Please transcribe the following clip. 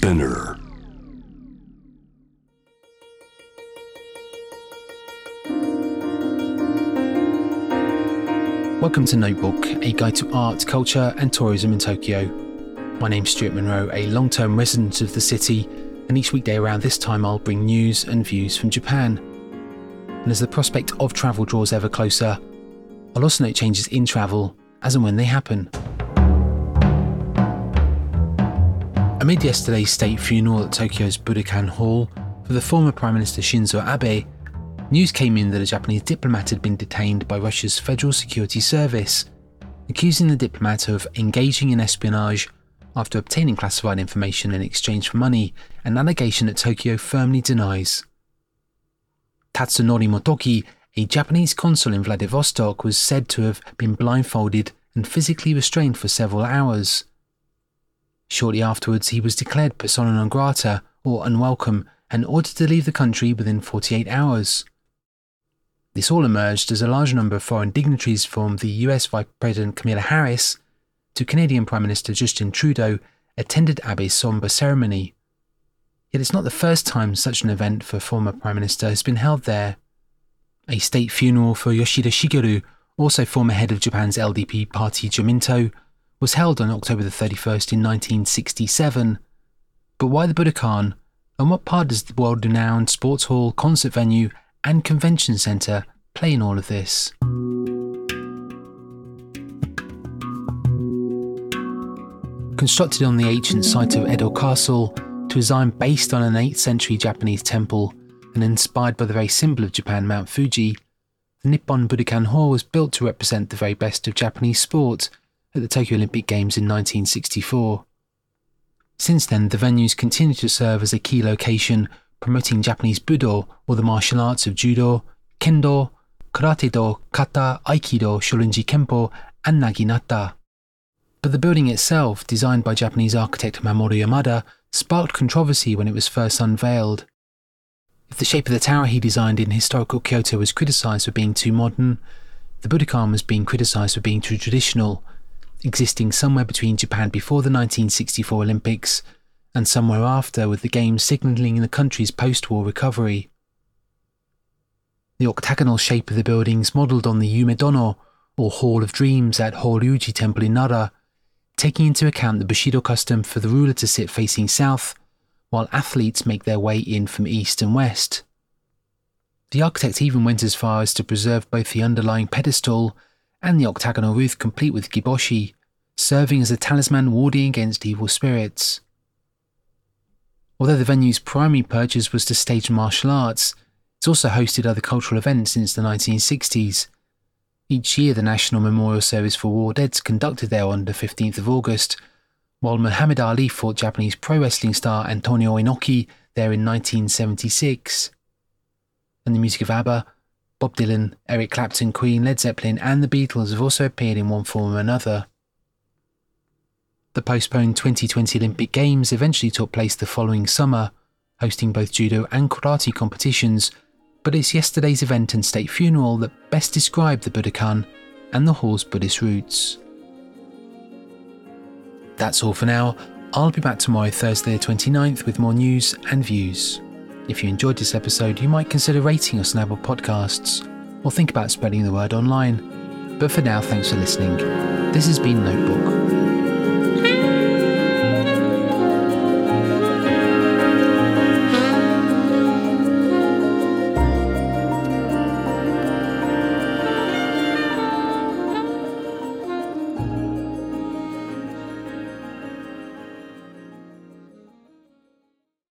Spinner. Welcome to Notebook, a guide to art, culture, and tourism in Tokyo. My name's Stuart Monroe, a long term resident of the city, and each weekday around this time I'll bring news and views from Japan. And as the prospect of travel draws ever closer, I'll also note changes in travel as and when they happen. Amid yesterday's state funeral at Tokyo's Budokan Hall for the former Prime Minister Shinzo Abe, news came in that a Japanese diplomat had been detained by Russia's Federal Security Service, accusing the diplomat of engaging in espionage after obtaining classified information in exchange for money, an allegation that Tokyo firmly denies. Tatsunori Motoki, a Japanese consul in Vladivostok, was said to have been blindfolded and physically restrained for several hours. Shortly afterwards, he was declared persona non grata, or unwelcome, and ordered to leave the country within 48 hours. This all emerged as a large number of foreign dignitaries from the US Vice President Kamala Harris to Canadian Prime Minister Justin Trudeau attended Abe's sombre ceremony. Yet it's not the first time such an event for a former Prime Minister has been held there. A state funeral for Yoshida Shigeru, also former head of Japan's LDP party Jiminto, was held on October the 31st in 1967. But why the Budokan, and what part does the world renowned sports hall, concert venue, and convention centre play in all of this? Constructed on the ancient site of Edo Castle, to design based on an 8th century Japanese temple and inspired by the very symbol of Japan, Mount Fuji, the Nippon Budokan Hall was built to represent the very best of Japanese sport at the Tokyo Olympic Games in 1964. Since then, the venues continue to serve as a key location promoting Japanese Budo or the martial arts of Judo, Kendo, Karate Do, Kata, Aikido, Shorinji Kempo, and Naginata. But the building itself, designed by Japanese architect Mamoru Yamada, sparked controversy when it was first unveiled. If the shape of the tower he designed in historical Kyoto was criticised for being too modern, the Budokan was being criticised for being too traditional, existing somewhere between Japan before the 1964 Olympics and somewhere after, with the Games signalling the country's post war recovery. The octagonal shape of the buildings modelled on the Yumedono, or Hall of Dreams at Horyuji Temple in Nara, taking into account the Bushido custom for the ruler to sit facing south, while athletes make their way in from east and west. The architect even went as far as to preserve both the underlying pedestal and the octagonal roof complete with giboshi, serving as a talisman warding against evil spirits. Although the venue's primary purpose was to stage martial arts, it's also hosted other cultural events since the 1960s. Each year, the National Memorial Service for War Deads conducted there on the 15th of August, while Muhammad Ali fought Japanese pro wrestling star Antonio Inoki there in 1976. And the music of ABBA, Bob Dylan, Eric Clapton, Queen, Led Zeppelin, and the Beatles have also appeared in one form or another. The postponed 2020 Olympic Games eventually took place the following summer, hosting both judo and karate competitions, but it's yesterday's event and state funeral that best describe the Budokan and the hall's Buddhist roots. That's all for now. I'll be back tomorrow, Thursday the 29th, with more news and views. If you enjoyed this episode, you might consider rating us on Apple Podcasts or think about spreading the word online. But for now, thanks for listening. This has been Notebook.